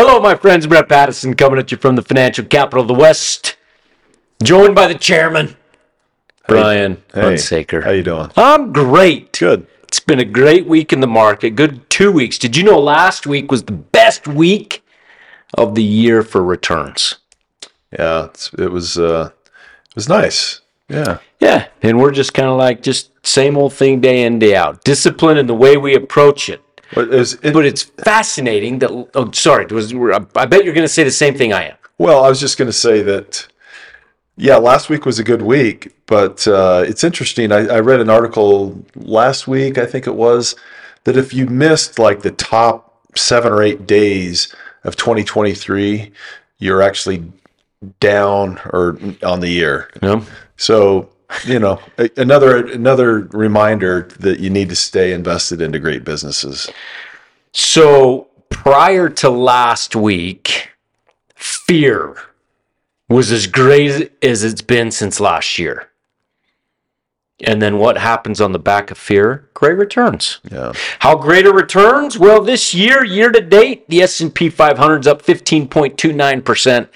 Hello, my friends. Brett Pattison coming at you from the financial capital of the West, joined by the chairman, Brian Hey, Hunsaker. how you doing? I'm great. Good. It's been a great week in the market. Good two weeks. Did you know last week was the best week of the year for returns? Yeah, it's, it was. Uh, it was nice. Yeah. Yeah, and we're just kind of like just same old thing day in day out. Discipline in the way we approach it. But it But it's fascinating that. Oh, sorry. Was I bet you're going to say the same thing I am. well, I was just going to say that. Yeah, last week was a good week, but uh, it's interesting. I, I read an article last week, I think it was, that if you missed like the top seven or eight days of 2023, you're actually down or on the year. No. So you know, another another reminder that you need to stay invested into great businesses. So prior to last week, fear was as great as it's been since last year. And then what happens on the back of fear? Great returns. Yeah. How great are returns? Well, this year, year to date, the S&P 500 is up 15.29%,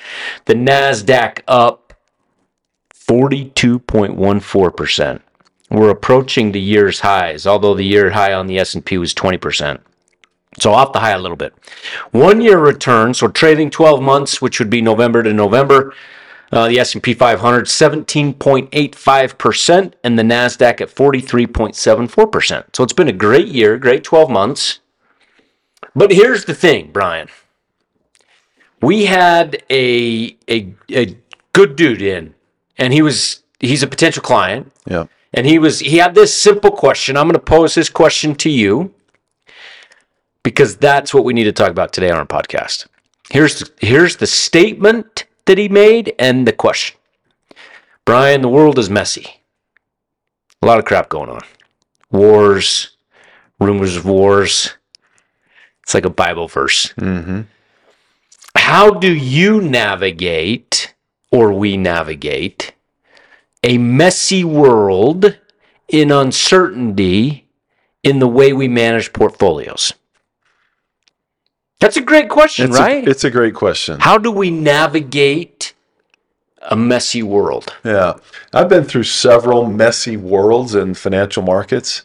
the Nasdaq up 42.14%. We're approaching the year's highs, although the year high on the S&P was 20%. So off the high a little bit. One year return, so trailing 12 months, which would be November to November, uh, the S&P 500 17.85% and the Nasdaq at 43.74%. So it's been a great year, great 12 months. But here's the thing, Brian. We had a a, a good dude in and he was he's a potential client Yeah. and he was he had this simple question. I'm going to pose this question to you because that's what we need to talk about today on our podcast. Here's the, here's the statement that he made and the question. Brian, the world is messy. A lot of crap going on. Wars, rumors of wars. It's like a Bible verse. Mm-hmm. How do you navigate or we navigate a messy world in uncertainty in the way we manage portfolios? That's a great question, It's right? A, it's a great question. How do we navigate a messy world? Yeah. I've been through several messy worlds in financial markets.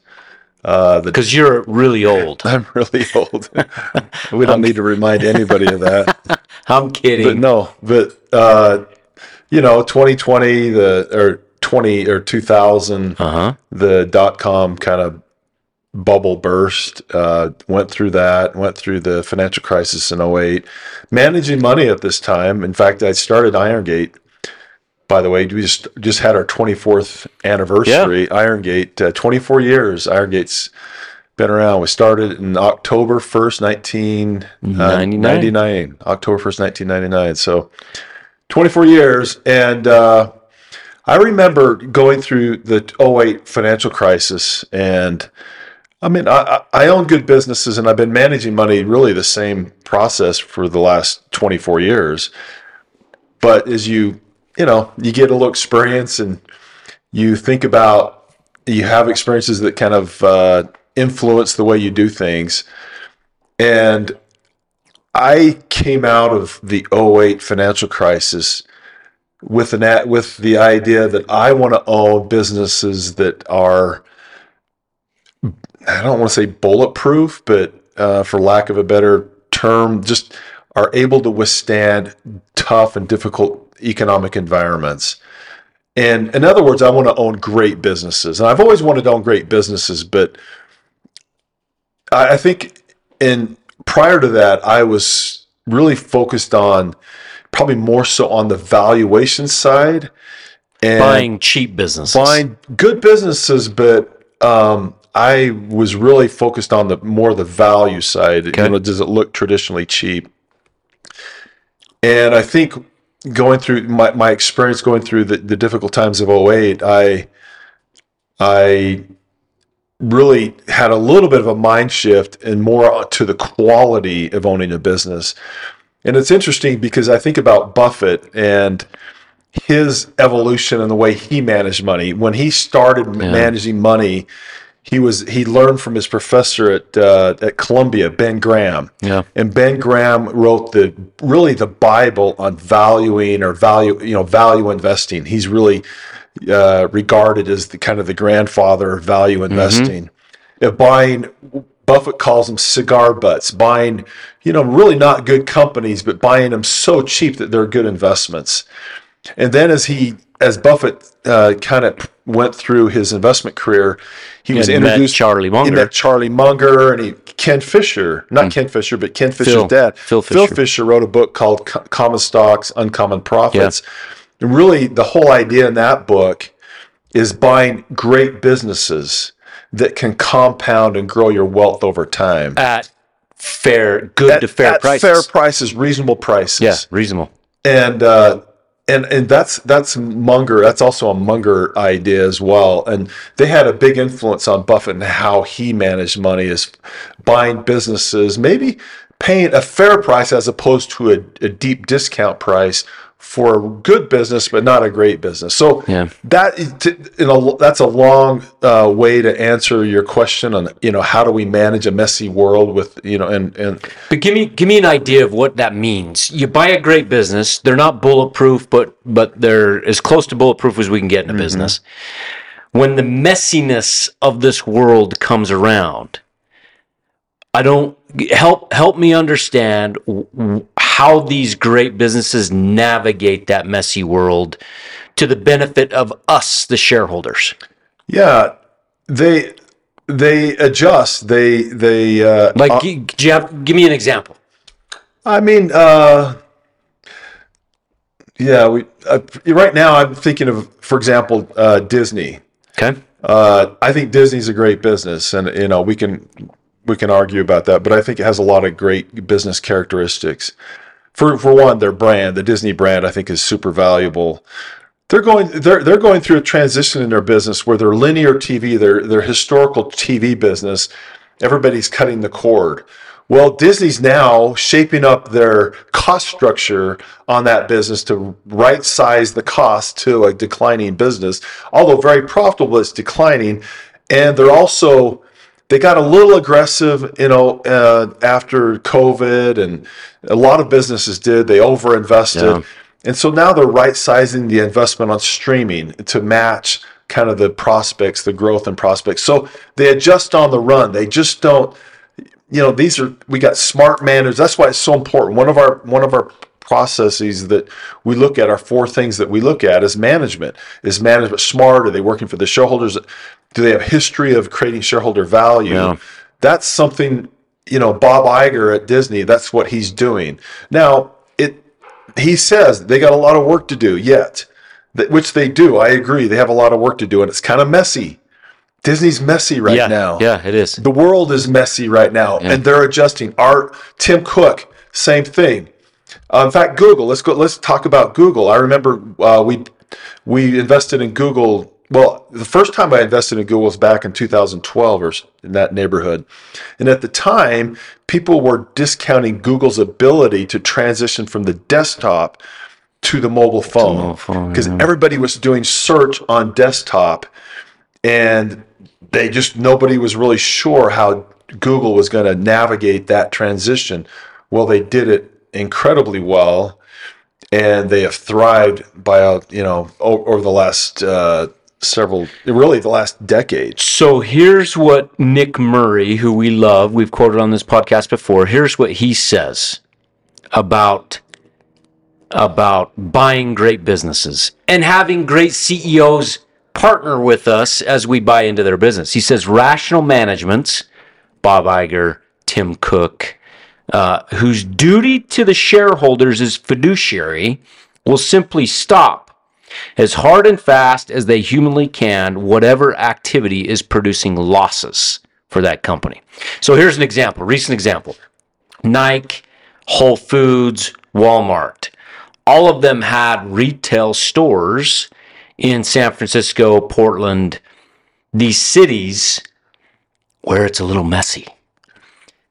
Uh, Because you're really old. I'm really old. we don't need to remind anybody of that. I'm kidding. But no, but uh, you know, 2020, the or 20 or 2000, Uh huh. the dot com kind of bubble burst. Uh, went through that. Went through the financial crisis in 08. Managing money at this time. In fact, I started Irongate. By the way, we just just had our 24th anniversary. Irongate, uh, 24 years. Irongate's been around. We started in October 1st, 1999. October 1st, 1999. So 24 years. And uh, I remember going through the 08 financial crisis. And I mean, I, I own good businesses and I've been managing money really the same process for the last 24 years. But as you, you know, you get a little experience and you think about, you have experiences that kind of uh, influence the way you do things. And I came out of the 08 financial crisis with an at, with the idea that I want to own businesses that are I don't want to say bulletproof, but uh, for lack of a better term, just are able to withstand tough and difficult economic environments. And in other words, I want to own great businesses. And I've always wanted to own great businesses, but I, I think in prior to that, I was really focused on probably more so on the valuation side and Buying cheap businesses. buying good businesses, but um, I was really focused on the more the value side. Okay. You know, does it look traditionally cheap? And I think going through my, my experience going through the, the difficult times of 08, I I really had a little bit of a mind shift and more to the quality of owning a business. And it's interesting because I think about Buffett and his evolution and the way he managed money. When he started Yeah. managing money, he was he learned from his professor at uh, at Columbia, Ben Graham. Yeah. And Ben Graham wrote the really the Bible on valuing or value you know value investing. He's really uh, regarded as the kind of the grandfather of value investing. Uh, buying Buffett calls them cigar butts, buying you know really not good companies, but buying them so cheap that they're good investments. And then as he as Buffett uh, kind of went through his investment career, he was And met introduced Charlie Munger. Met Charlie Munger and he Ken Fisher, not Ken Fisher, but Ken Fisher's Phil. dad. Phil Fisher. Phil Fisher. Wrote a book called Co- Common Stocks, Uncommon Profits. And really, the whole idea in that book is buying great businesses that can compound and grow your wealth over time. At fair, good to fair At prices. fair prices, reasonable prices yeah, reasonable. and uh, and and that's that's Munger. That's also a Munger idea as well. And they had a big influence on Buffett and how he managed money, is buying businesses, maybe paying a fair price as opposed to a, a deep discount price for a good business, but not a great business. So Yeah. that is t- in a, that's a long uh, way to answer your question on you know how do we manage a messy world with you know and and But give me give me an idea of what that means. You buy a great business. They're not bulletproof, but but they're as close to bulletproof as we can get in a business. When the messiness of this world comes around, I don't help help me understand how these great businesses navigate that messy world to the benefit of us, the shareholders. Yeah, they they adjust. They they uh, Like, uh, Jeff, give me an example. I mean, uh, yeah. We uh, right now I'm thinking of, for example, uh, Disney. Okay. Uh, I think Disney's a great business, and you know we can we can argue about that, but I think it has a lot of great business characteristics. For for one, their brand, the Disney brand, I think is super valuable. They're going they're they're going through a transition in their business where their linear TV, their their historical TV business, everybody's cutting the cord. Well, Disney's now shaping up their cost structure on that business to right size the cost to a declining business. Although very profitable, it's declining. And they're also, they got a little aggressive, you know, uh, after COVID, and a lot of businesses did. They overinvested. Yeah. And so now they're right sizing the investment on streaming to match kind of the prospects, the growth and prospects. So they adjust on the run. They just don't, you know, these are we got smart managers. That's why it's so important. One of our one of our processes that we look at are four things that we look at is management. Is management smart? Are they working for the shareholders? Do they have history of creating shareholder value? Yeah. That's something, you know, Bob Iger at Disney, that's what he's doing. Now, it he says they got a lot of work to do yet. That, which they do. I agree. They have a lot of work to do and it's kind of messy. Disney's messy right yeah. now. Yeah, it is. The world is messy right now, and they're adjusting. Our Tim Cook, same thing. Uh, in fact, Google. Let's go. Let's talk about Google. I remember uh, we we invested in Google. Well, the first time I invested in Google was back in 2012 or in that neighborhood, and at the time, people were discounting Google's ability to transition from the desktop to the mobile phone because everybody was doing search on desktop and they just nobody was really sure how Google was going to navigate that transition. Well, they did it incredibly well, and they have thrived by a you know over the last uh, several, really the last decade. So here's what Nick Murray, who we love, we've quoted on this podcast before. Here's what he says about about buying great businesses and having great CEOs partner with us as we buy into their business. He says rational managements, Bob Iger, Tim Cook, uh, whose duty to the shareholders is fiduciary, will simply stop as hard and fast as they humanly can whatever activity is producing losses for that company. So here's an example, recent example. Nike, Whole Foods, Walmart. All of them had retail stores in San Francisco, Portland, these cities where it's a little messy.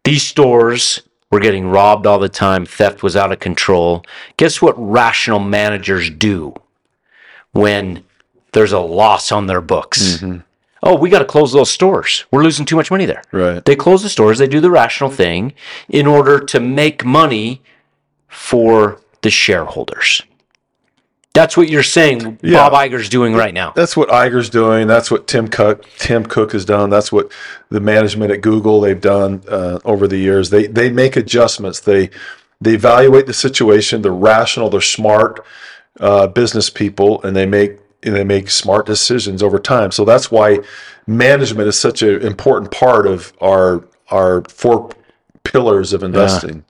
These stores were getting robbed all the time, theft was out of control. Guess what rational managers do when there's a loss on their books? Mm-hmm. oh, we got to close those stores. We're losing too much money there. Right. They close the stores, they do the rational thing in order to make money for the shareholders. That's what you're saying Yeah. Bob Iger's doing right now. That's what Iger's doing. That's what Tim Cook Tim Cook has done. That's what the management at Google they've done uh, over the years. They they make adjustments. They they evaluate the situation. They're rational. They're smart uh, business people, and they make and they make smart decisions over time. So that's why management is such an important part of our our four pillars of investing.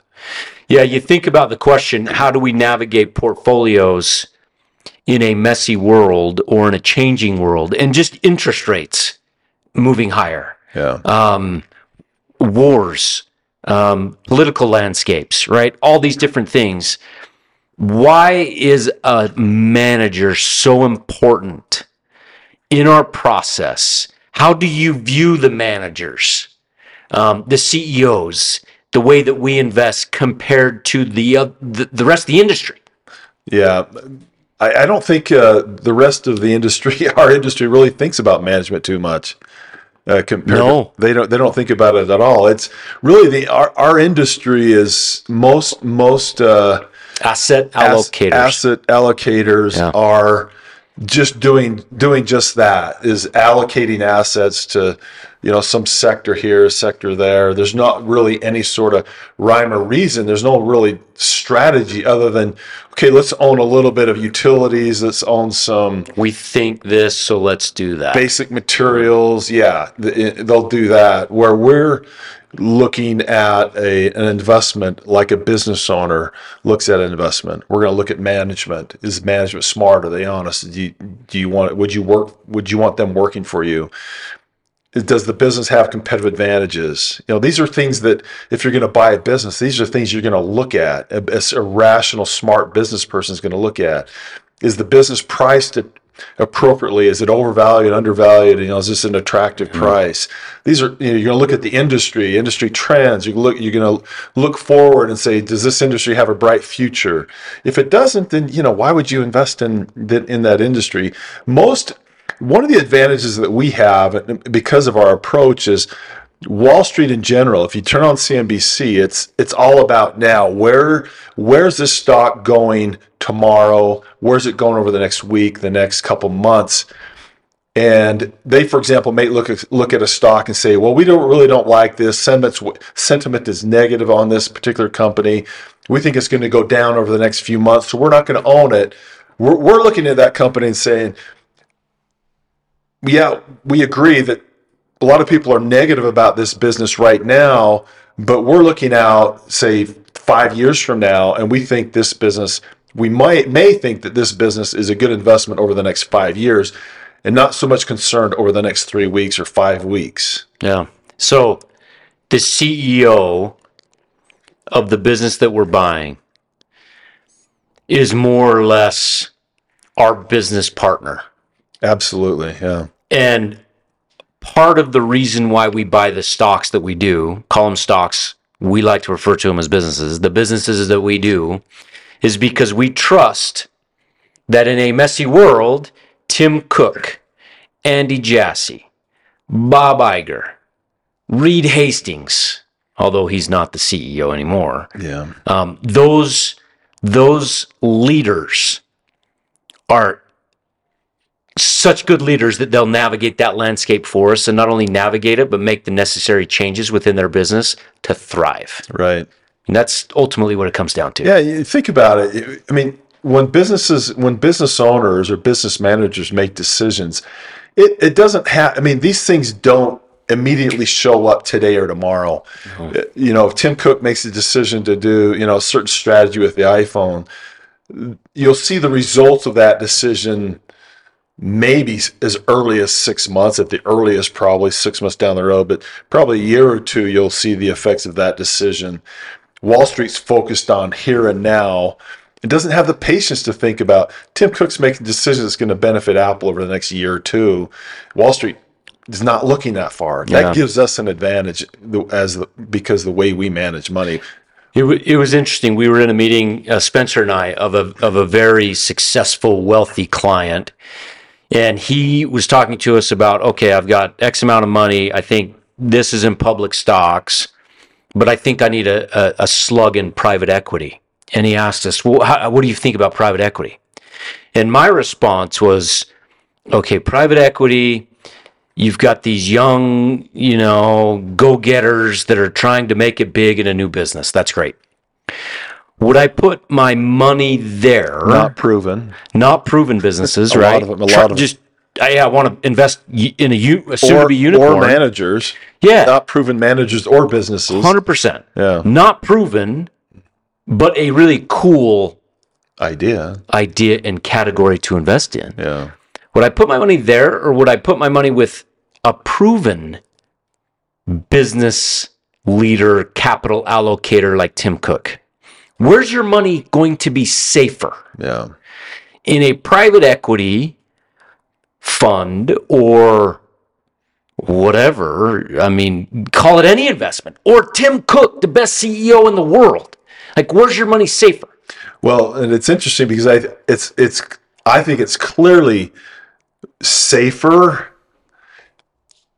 Yeah, you think about the question how do we navigate portfolios in a messy world or in a changing world and just interest rates moving higher? Yeah. um, wars, um, political landscapes, right? All these different things. Why is a manager so important in our process? How do you view the managers, um, the CEOs, the way that we invest compared to the, uh, the the rest of the industry? Yeah, I, I don't think uh, the rest of the industry, our industry, really thinks about management too much. Uh, compared No. to, they don't. They don't think about it at all. It's really the our, our industry is most most uh, Asset as- allocators. asset allocators Yeah. are just doing doing just that is allocating assets to you know some sector here sector there. There's not really any sort of rhyme or reason. There's no really strategy other than okay let's own a little bit of utilities. Let's own some we think this, so let's do that. basic materials. Yeah they'll do that. Where we're looking at a an investment like a business owner looks at an investment. We're going to look at management. Is management smart are they honest? Do you, do you want would you work would you want them working for you? Does the business have competitive advantages? You know these are things that if you're going to buy a business these are things you're going to look at. A, a rational smart business person is going to look at. Is the business priced at appropriately? Is it overvalued undervalued? You know is this an attractive mm-hmm. price? These are you know, you're going to look at the industry industry trends. You look you're going to look forward and say does this industry have a bright future? If it doesn't then you know why would you invest in that in that industry? Most one of the advantages that we have because of our approach is Wall Street in general, if you turn on CNBC, it's it's all about now. Where where's this stock going tomorrow? Where's it going over the next week, the next couple months? And they, for example, may look at, look at a stock and say, "Well, we don't really don't like this. Sentiment's, sentiment is negative on this particular company. We think it's going to go down over the next few months, so we're not going to own it." We're, we're looking at that company and saying, "Yeah, we agree that a lot of people are negative about this business right now, but we're looking out, say, five years from now, and we think this business, we might may think that this business is a good investment over the next five years, and not so much concerned over the next three weeks or five weeks. Yeah. So the CEO of the business that we're buying is more or less our business partner. Absolutely, yeah, And part of the reason why we buy the stocks that we do, call them stocks, we like to refer to them as businesses, the businesses that we do, is because we trust that in a messy world, Tim Cook, Andy Jassy, Bob Iger, Reed Hastings, although he's not the CEO anymore, yeah, um, those those leaders are such good leaders that they'll navigate that landscape for us and not only navigate it but make the necessary changes within their business to thrive right. And that's ultimately what it comes down to Yeah, you think about it. I mean, when businesses, when business owners or business managers make decisions, it, it doesn't have, I mean, these things don't immediately show up today or tomorrow. Uh, You know, if Tim Cook makes a decision to do, you know, a certain strategy with the iPhone, you'll see the results of that decision maybe as early as six months, at the earliest, probably six months down the road, but probably a year or two, you'll see the effects of that decision. Wall Street's focused on here and now. It doesn't have the patience to think about Tim Cook's making decisions that's going to benefit Apple over the next year or two. Wall Street is not looking that far. Yeah. That gives us an advantage as the, because the way we manage money. It, w- it was interesting. We were in a meeting, uh, Spencer and I, of a of a very successful, wealthy client and he was talking to us about okay, I've got X amount of money. I think this is in public stocks, but I think I need a, a, a slug in private equity. And he asked us, well, how, what do you think about private equity? And my response was, okay, private equity, you've got these young, you know, go getters that are trying to make it big in a new business. That's great. Would I put my money there? Not proven. Not proven businesses, A lot right? of 'em- a Try- lot of 'em. just. I, I want to invest in a, u- a soon to be or managers. Yeah. Not proven managers or businesses. Hundred percent. Yeah. Not proven, but a really cool Idea. idea and category to invest in. Yeah. Would I put my money there or would I put my money with a proven business leader, capital allocator like Tim Cook? Where's your money going to be safer? Yeah. In a private equity fund or whatever, I mean, call it any investment, or Tim Cook, the best CEO in the world. Like, where's your money safer? Well, and it's interesting because I it's it's I think it's clearly safer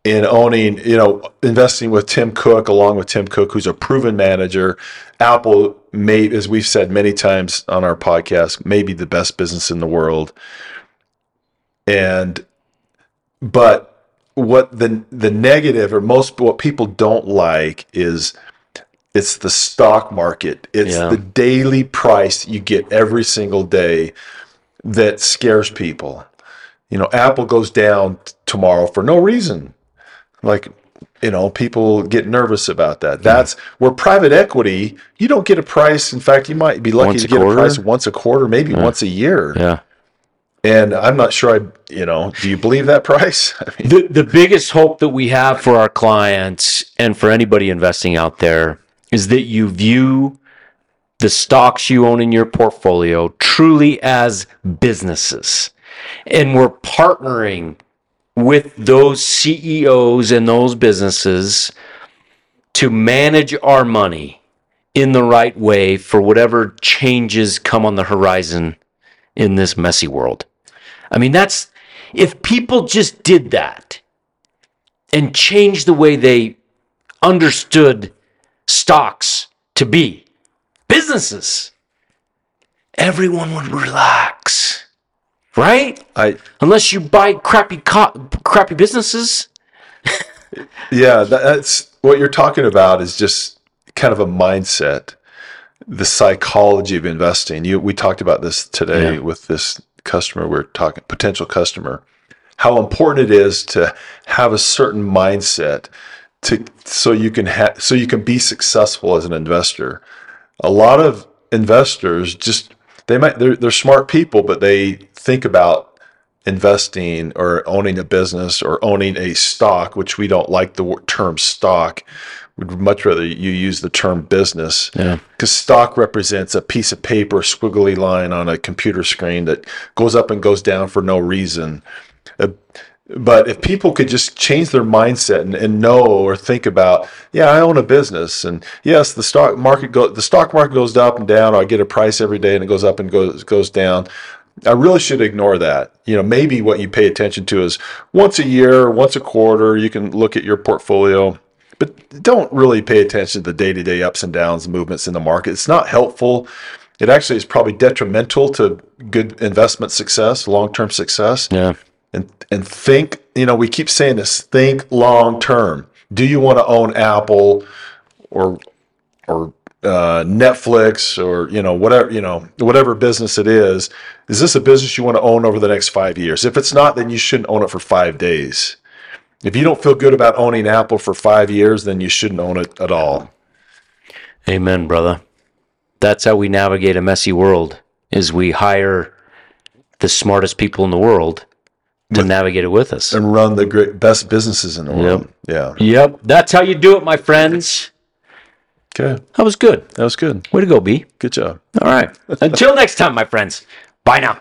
in owning, you know, investing with Tim Cook along with Tim Cook, who's a proven manager. Apple may, as we've said many times on our podcast, may be the best business in the world. And but what the the negative or most what people don't like is it's the stock market. It's Yeah. the daily price you get every single day that scares people. You know, Apple goes down t- tomorrow for no reason. Like, you know, people get nervous about that. Hmm. That's where private equity, you don't get a price. In fact, you might be lucky Once to a get quarter? a price once a quarter, maybe once a year. Yeah. And I'm not sure I, you know, do you believe that price? I mean, The, the biggest hope that we have for our clients and for anybody investing out there is that you view the stocks you own in your portfolio truly as businesses. And we're partnering with those CEOs and those businesses to manage our money in the right way for whatever changes come on the horizon in this messy world. I mean, that's if people just did that and changed the way they understood stocks to be businesses, everyone would relax, right? I, Unless you buy crappy co- crappy businesses. Yeah, that's what you're talking about is just kind of a mindset, the psychology of investing. You, we talked about this today Yeah. with this customer. We're talking potential customer, how important it is to have a certain mindset to so you can ha- so you can be successful as an investor. A lot of investors just they might they're, they're smart people, but they think about investing or owning a business or owning a stock, which we don't like the term stock. We'd much rather you use the term business Yeah. because stock represents a piece of paper, squiggly line on a computer screen that goes up and goes down for no reason. Uh, but if people could just change their mindset and, and know or think about, yeah, I own a business, and yes, the stock market go the stock market goes up and down, or I get a price every day and it goes up and goes goes down. I really should ignore that. You know, maybe what you pay attention to is once a year, once a quarter, you can look at your portfolio, but don't really pay attention to the day to day ups and downs, movements in the market. It's not helpful. It actually is probably detrimental to good investment success, long term success Yeah. and and think you know we keep saying this think long term do you want to own apple or or uh, netflix or you know whatever you know whatever business it is is this a business you want to own over the next five years if it's not then you shouldn't own it for five days if you don't feel good about owning apple for five years then you shouldn't own it at all Amen, brother. That's how we navigate a messy world is we hire the smartest people in the world to navigate it with us. and run the great best businesses in the world yeah Yep. That's how you do it, my friends. okay That was good. that was good Way to go, B. good job All right. Until next time, my friends. Bye now.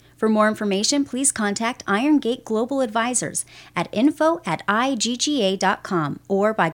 For more information, please contact Iron Gate Global Advisors at info at igga.com or by